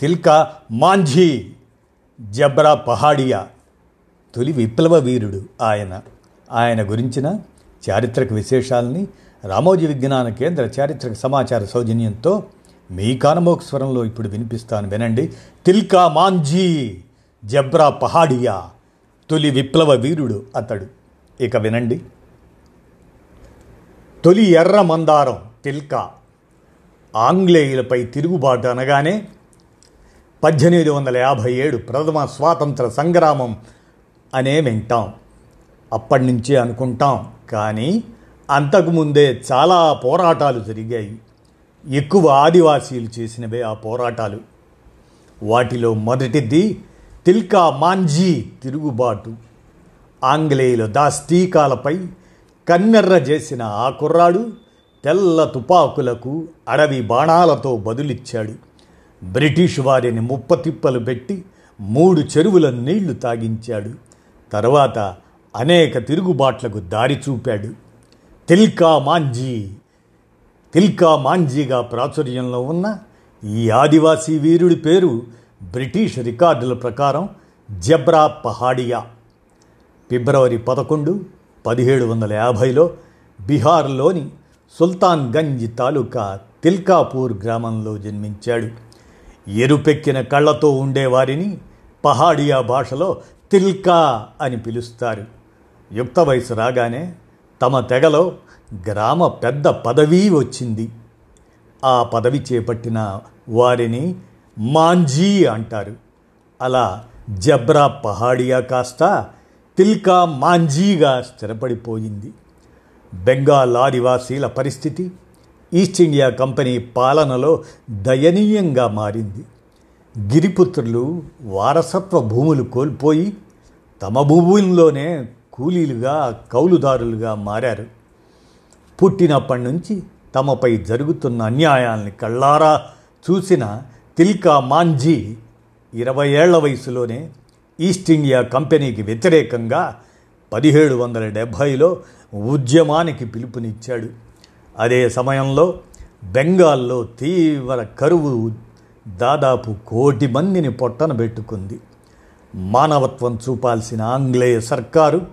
తిల్కా మాంఝీ జబ్రా పహాడియా. తొలి విప్లవ వీరుడు ఆయన. ఆయన గురించిన చారిత్రక విశేషాలని రామోజీ విజ్ఞాన కేంద్ర చారిత్రక సమాచార సౌజన్యంతో మీ కానమోక స్వరంలో ఇప్పుడు వినిపిస్తాను వినండి. తిల్కా మాంఝీ జబ్రా పహాడియా. తొలి విప్లవ వీరుడు అతడు. ఇక వినండి. తొలి ఎర్ర మందారం తిల్కా. ఆంగ్లేయులపై తిరుగుబాటు అనగానే పద్దెనిమిది వందల యాభై ఏడు ప్రథమ స్వాతంత్ర సంగ్రామం అనే వింటాం. అప్పటి నుంచే అనుకుంటాం కానీ అంతకుముందే చాలా పోరాటాలు జరిగాయి. ఎక్కువ ఆదివాసీలు చేసినవే ఆ పోరాటాలు. వాటిలో మొదటిది తిల్కా మాంజీ తిరుగుబాటు. ఆంగ్లేయుల దాస్తీకాలపై కన్నెర్ర చేసిన ఆ కుర్రాడు తెల్ల తుపాకులకు అడవి బాణాలతో బదులిచ్చాడు. బ్రిటిష్ వారిని ముప్పతిప్పలు పెట్టి మూడు చెరువుల నీళ్ళు తాగించాడు. తర్వాత అనేక తిరుగుబాట్లకు దారి చూపాడు. తిల్కా మాంజీ తిల్కా మాంజీగా ప్రాచుర్యంలో ఉన్న ఈ ఆదివాసీ వీరుడి పేరు బ్రిటిష్ రికార్డుల ప్రకారం జబ్రా పహాడియా. ఫిబ్రవరి పదకొండు పదిహేడు వందల యాభైలో బీహార్లోని సుల్తాన్గంజ్ తాలూకా తిల్కాపూర్ గ్రామంలో జన్మించాడు. ఎరుపెక్కిన కళ్ళతో ఉండేవారిని పహాడియా భాషలో తిల్కా అని పిలుస్తారు. యుక్త వయసు రాగానే తమ తెగలో గ్రామ పెద్ద పదవీ వచ్చింది. ఆ పదవి చేపట్టిన వారిని మాంజీ అంటారు. అలా జబ్రా పహాడియా కాస్త తిల్కా మాంజీగా స్థిరపడిపోయింది. బెంగాల్ ఆదివాసీల పరిస్థితి ఈస్ట్ ఇండియా కంపెనీ పాలనలో దయనీయంగా మారింది. గిరిపుత్రులు వారసత్వ భూములు కోల్పోయి తమ భూముల్లోనే కూలీలుగా కౌలుదారులుగా మారారు. పుట్టినప్పటి నుంచి తమపై జరుగుతున్న అన్యాయాల్ని కళ్ళారా చూసిన తిల్కా మాంజీ ఇరవై ఏళ్ళ వయసులోనే ఈస్ట్ ఇండియా కంపెనీకి వ్యతిరేకంగా పదిహేడు వందల డెబ్భైలో ఉద్యమానికి పిలుపునిచ్చాడు. అదే సమయంలో బెంగాల్లో తీవ్ర కరువు దాదాపు కోటి మందిని పొట్టన పెట్టుకుంది. మానవత్వం చూపాల్సిన ఆంగ్లేయ సర్కారు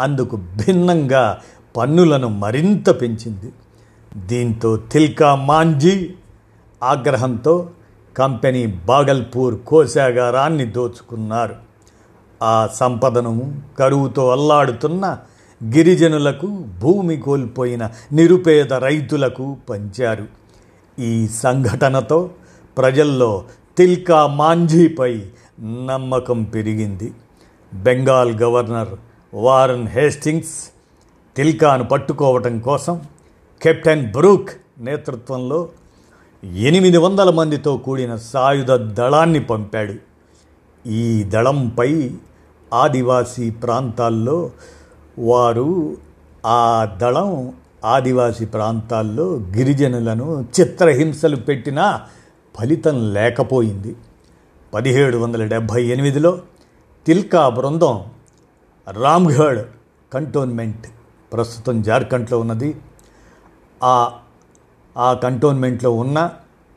అందుకు భిన్నంగా పన్నులను మరింత పెంచింది. దీంతో తిల్కా మాంజీ ఆగ్రహంతో కంపెనీ బాగల్పూర్ కోశాగారాన్ని దోచుకున్నారు. ఆ సంపదను కరువుతో అల్లాడుతున్న గిరిజనులకు భూమి కోల్పోయిన నిరుపేద రైతులకు పంచారు. ఈ సంఘటనతో ప్రజల్లో తిల్కా మాంఝీపై నమ్మకం పెరిగింది. బెంగాల్ గవర్నర్ వారన్ హేస్టింగ్స్ తిల్కాను పట్టుకోవటం కోసం కెప్టెన్ బ్రూక్ నేతృత్వంలో ఎనిమిది వందల మందితో కూడిన సాయుధ దళాన్ని పంపాడు. ఈ దళంపై ఆదివాసీ ప్రాంతాల్లో వారు ఆ దళం ఆదివాసీ ప్రాంతాల్లో గిరిజనులను చిత్రహింసలు పెట్టినా ఫలితం లేకపోయింది. పదిహేడు వందల డెబ్భై ఎనిమిదిలో తిల్కా బృందం రామ్ఘడ్ కంటోన్మెంట్ ప్రస్తుతం జార్ఖండ్లో ఉన్నది. ఆ ఆ కంటోన్మెంట్లో ఉన్న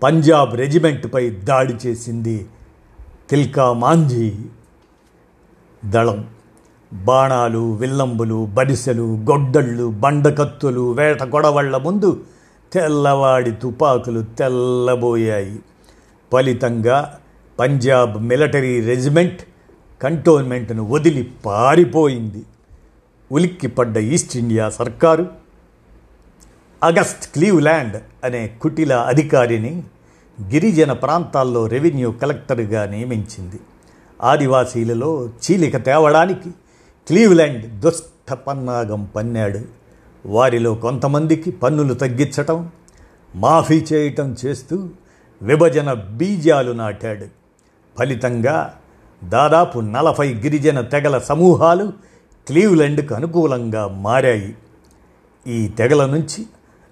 పంజాబ్ రెజిమెంట్పై దాడి చేసింది తిల్కా మాంజీ దళం. బాణాలు విల్లంబులు బడిసెలు గొడ్డళ్ళు బండకత్తులు వేట గొడవళ్ళ ముందు తెల్లవాడి తుపాకులు తెల్లబోయాయి. ఫలితంగా పంజాబ్ మిలిటరీ రెజిమెంట్ కంటోన్మెంట్ను వదిలి పారిపోయింది. ఉలిక్కిపడ్డ ఈస్ట్ ఇండియా సర్కారు అగస్ట్ క్లీవ్ల్యాండ్ అనే కుటిల అధికారిని గిరిజన ప్రాంతాల్లో రెవెన్యూ కలెక్టర్గా నియమించింది. ఆదివాసీలలో చీలిక తేవడానికి క్లీవ్లాండ్ దుష్ట పన్నాగం పన్నాడు. వారిలో కొంతమందికి పన్నులు తగ్గించటం మాఫీ చేయటం చేస్తూ విభజన బీజాలు నాటాడు. ఫలితంగా దాదాపు నలభై గిరిజన తెగల సమూహాలు క్లీవ్లాండ్కు అనుకూలంగా మారాయి. ఈ తెగల నుంచి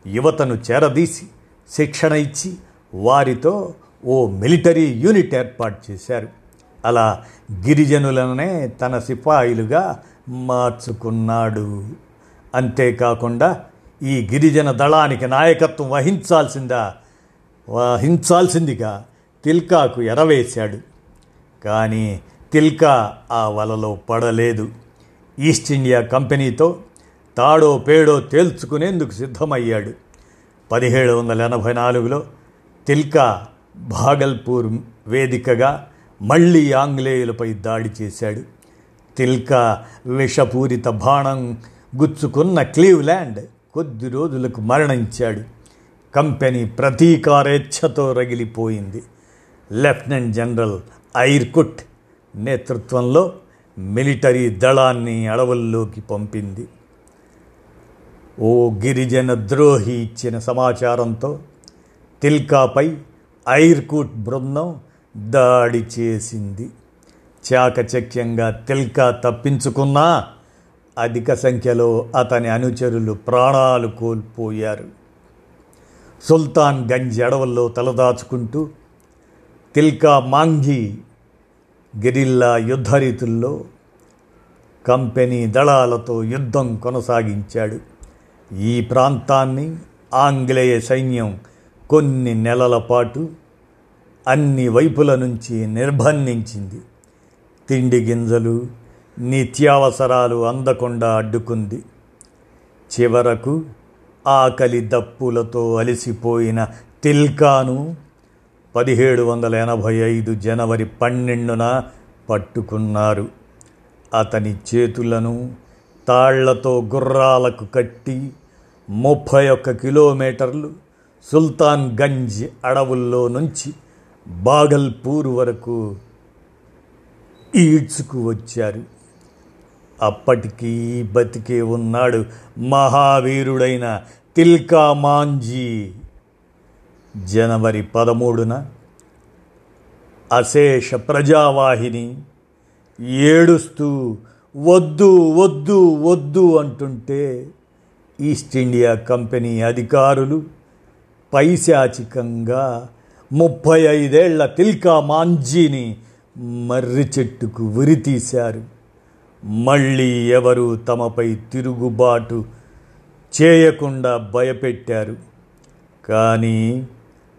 యువతను చేరదీసి శిక్షణ ఇచ్చి వారితో ఓ మిలిటరీ యూనిట్ ఏర్పాటు చేశారు. అలా గిరిజనులనే తన సిపాయిలుగా మార్చుకున్నాడు. అంతేకాకుండా ఈ గిరిజన దళానికి నాయకత్వం వహించాల్సిందా? వహించాల్సిందిగా తిల్కాకు ఎరవేశాడు. కానీ తిల్కా ఆ వలలో పడలేదు. ఈస్ట్ ఇండియా కంపెనీతో తాడో పేడో తేల్చుకునేందుకు సిద్ధమయ్యాడు. పదిహేడు వందల ఎనభై నాలుగులో తిల్కా భాగల్పూర్ వేదికగా మళ్ళీ ఆంగ్లేయులపై దాడి చేశాడు. తిల్కా విషపూరిత బాణం గుచ్చుకున్న క్లీవ్ల్యాండ్ కొద్ది రోజులకు మరణించాడు. కంపెనీ ప్రతీకారేచ్ఛతో రగిలిపోయింది. లెఫ్టినెంట్ జనరల్ ఐర్కుట్ నేతృత్వంలో మిలిటరీ దళాన్ని అడవుల్లోకి పంపింది. ఓ గిరిజన ద్రోహి ఇచ్చిన సమాచారంతో తిల్కాపై ఐర్కుట్ బృందం దాడి చేసింది. చాకచక్యంగా తిల్కా తప్పించుకున్నా అధిక సంఖ్యలో అతని అనుచరులు ప్రాణాలు కోల్పోయారు. సుల్తాన్ గంజ్ అడవుల్లో తలదాచుకుంటూ తిల్కా మాంఘీ గెరిల్లా యుద్ధరీతుల్లో కంపెనీ దళాలతో యుద్ధం కొనసాగించాడు. ఈ ప్రాంతాన్ని ఆంగ్లేయ సైన్యం కొన్ని నెలల పాటు అన్ని వైపుల నుంచి నిర్బంధించింది తిండి గింజలు నిత్యావసరాలు అందకుండా అడ్డుకుంది. చివరకు ఆకలి దప్పులతో అలసిపోయిన తిల్కాను పదిహేడు వందల ఎనభై ఐదు జనవరి పన్నెండున పట్టుకున్నారు. అతని చేతులను తాళ్ళతో గుర్రాలకు కట్టి ముప్పై ఒక్క కిలోమీటర్లు సుల్తాన్ గంజ్ అడవుల్లో నుంచి బాగల్పూర్ వరకు ఈడ్చుకు వచ్చారు. అప్పటికీ బతికే ఉన్నాడు మహావీరుడైన తిల్కా మాంజీ. జనవరి పదమూడున అశేష ప్రజావాహిని ఏడుస్తూ వద్దు వద్దు వద్దు అంటుంటే ఈస్ట్ ఇండియా కంపెనీ అధికారులు పైశాచికంగా ముప్పై ఐదేళ్ళ తిల్కా మాంజీని మర్రి చెట్టుకు ఉరితీశారు మళ్ళీ ఎవరు తమపై తిరుగుబాటు చేయకుండా భయపెట్టారు. కానీ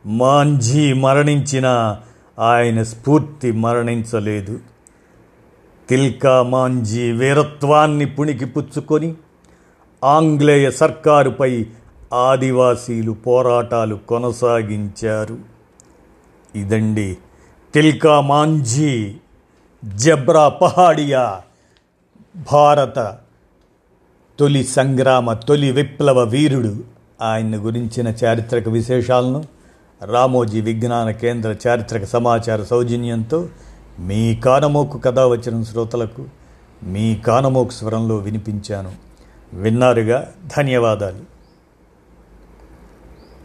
మాంజీ మరణించిన ఆయన స్ఫూర్తి మరణించలేదు. తిల్కా మాంజీ వీరత్వాన్ని పుణికి పుచ్చుకొని ఆంగ్లేయ సర్కారుపై ఆదివాసీలు పోరాటాలు కొనసాగించారు. ఇదండి తిల్కా మాంజీ జబ్రా పహాడియా భారత తొలి సంగ్రామ తొలి విప్లవ వీరుడు. ఆయన గురించిన చారిత్రక విశేషాలను రామోజీ విజ్ఞాన కేంద్ర చారిత్రక సమాచార సౌజన్యంతో మీ కానమోకు కథ వచ్చిన శ్రోతలకు మీ కానమోకు స్వరంలో వినిపించాను. విన్నారుగా ధన్యవాదాలు.